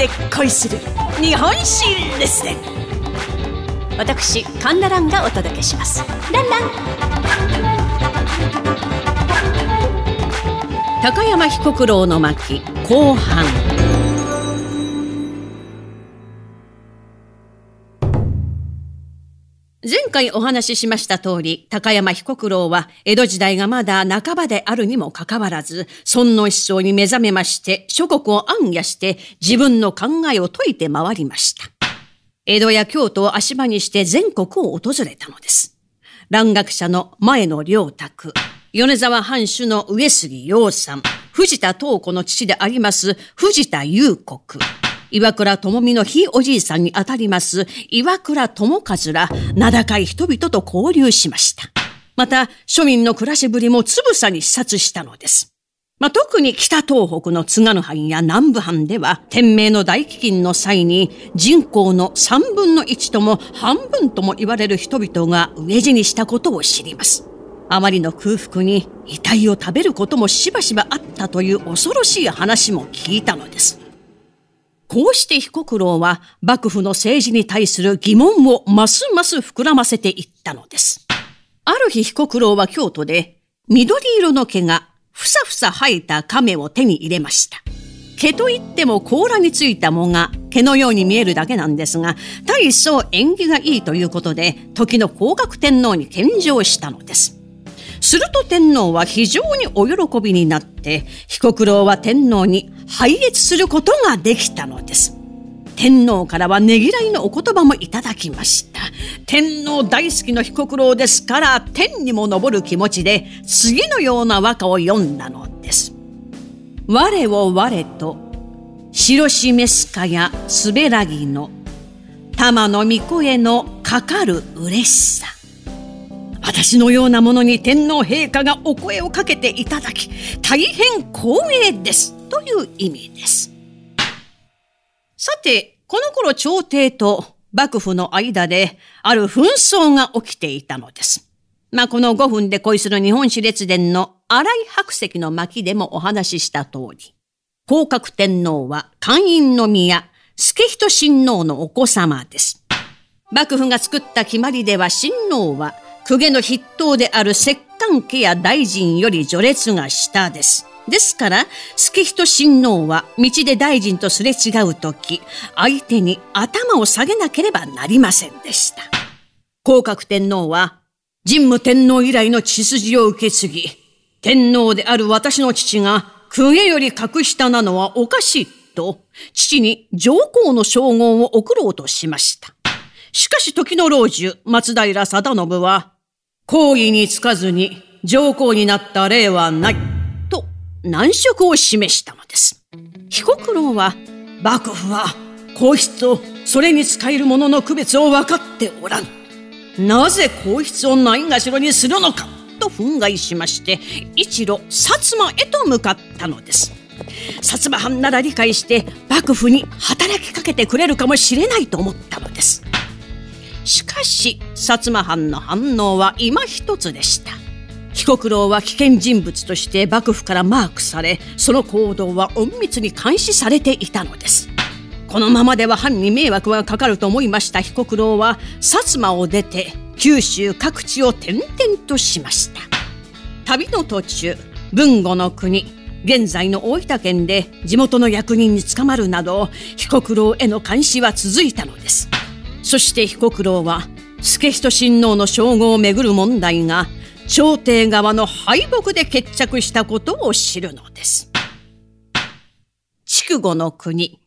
で恋する日本史レッスン私神田蘭がお届けします。ランラン。高山彦九郎の巻後半前回お話ししました通り、高山彦九郎は江戸時代がまだ半ばであるにもかかわらず、尊の思想に目覚めまして、諸国を暗夜して自分の考えを説いて回りました。江戸や京都を足場にして全国を訪れたのです。蘭学者の前野良沢、米沢藩主の上杉洋さん、藤田東子の父であります藤田優国、岩倉智美のひいおじいさんにあたります岩倉智和ら名高い人々と交流しました。また、庶民の暮らしぶりもつぶさに視察したのです。まあ、特に北東北の津軽藩や南部藩では、天明の大飢饉の際に人口の3分の1とも半分とも言われる人々が飢え死にしたことを知ります。あまりの空腹に遺体を食べることもしばしばあったという恐ろしい話も聞いたのです。こうして彦九郎は幕府の政治に対する疑問をますます膨らませていったのです。ある日彦九郎は京都で緑色の毛がふさふさ生えた亀を手に入れました。毛といっても甲羅についた藻が毛のように見えるだけなんですが、大層縁起がいいということで、時の皇学天皇に献上したのです。すると天皇は非常にお喜びになって、彦九郎は天皇に拝謁することができたのです。天皇からはねぎらいのお言葉もいただきました。天皇大好きの彦九郎ですから、天にも昇る気持ちで、次のような和歌を読んだのです。我を我と、白しめすかやすべらぎの、玉の御声のかかる嬉しさ。私のようなものに天皇陛下がお声をかけていただき、大変光栄です。という意味です。さて、この頃朝廷と幕府の間である紛争が起きていたのです。まあ、この5分で恋する日本史列伝の荒井白石の巻でもお話しした通り、広角天皇は寛陰の宮、助人親王のお子様です。幕府が作った決まりでは親王は公家の筆頭である摂関家や大臣より序列が下です。ですから、助人親王は道で大臣とすれ違うとき、相手に頭を下げなければなりませんでした。広角天皇は、神武天皇以来の血筋を受け継ぎ、天皇である私の父が公家より格下なのはおかしいと、父に上皇の称号を送ろうとしました。しかし時の老中、松平定信は、皇位につかずに上皇になった例はない、と難色を示したのです。彦九郎は、幕府は皇室とそれに使えるものの区別を分かっておらぬ。なぜ皇室をないがしろにするのか？と憤慨しまして、一路薩摩へと向かったのです。薩摩藩なら理解して幕府に働きかけてくれるかもしれないと思ったのです。しかし、薩摩藩の反応は今一つでした。彦九郎は危険人物として幕府からマークされ、その行動は隠密に監視されていたのです。このままでは藩に迷惑がかかると思いました彦九郎は、薩摩を出て九州各地を転々としました。旅の途中、豊後の国、現在の大分県で地元の役人に捕まるなど、彦九郎への監視は続いたのです。そして彦九郎は、助人親王の称号をめぐる問題が、朝廷側の敗北で決着したことを知るのです。筑後の国、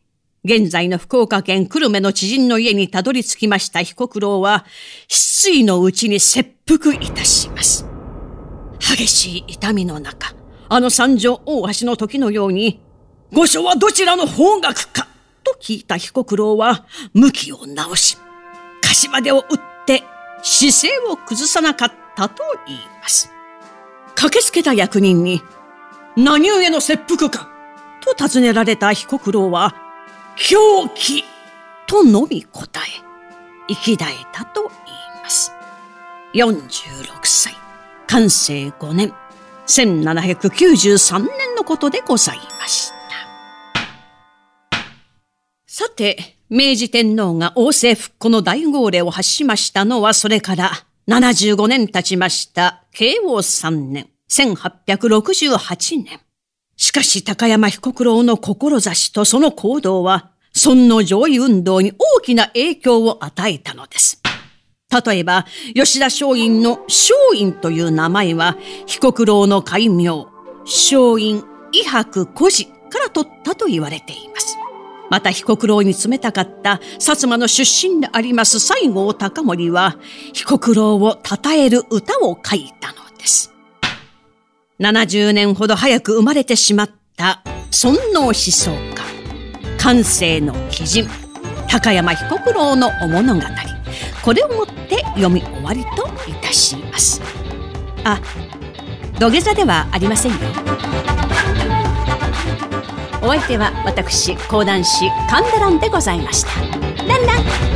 現在の福岡県久留米の知人の家にたどり着きました彦九郎は、失意のうちに切腹いたします。激しい痛みの中、あの三条大橋の時のように、御所はどちらの方角かと聞いた彦九郎は、向きを直し、柏手を打って姿勢を崩さなかったと言います。駆けつけた役人に、何故の切腹かと尋ねられた彦九郎は、狂気とのみ答え、生き絶えたと言います。46歳、寛政5年、1793年のことでございました。さて、明治天皇が王政復古の大号令を発しましたのはそれから75年経ちました慶応3年、1868年。しかし高山被告郎の志とその行動は、尊の上位運動に大きな影響を与えたのです。例えば、吉田松陰の松陰という名前は、被告郎の改名、松陰、伊白古事から取ったと言われています。また被告郎に冷たかった薩摩の出身であります西郷隆盛は、被告郎を称える歌を書いたのです。70年ほど早く生まれてしまった尊王思想家、感性の鬼人、高山被告郎のお物語。これをもって読み終わりといたします。あ、土下座ではありませんよ。お相手は私講談師神田蘭でございました。ランラン